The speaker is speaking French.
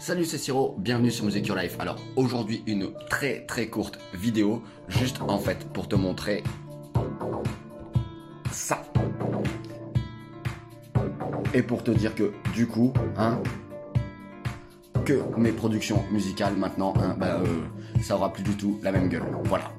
Salut c'est Siro, bienvenue sur Music Your Life. Alors aujourd'hui une très très courte vidéo, juste en fait pour te montrer ça. Et pour te dire que du coup, hein, que mes productions musicales maintenant, hein, bah, euh, ça aura plus du tout la même gueule. Voilà.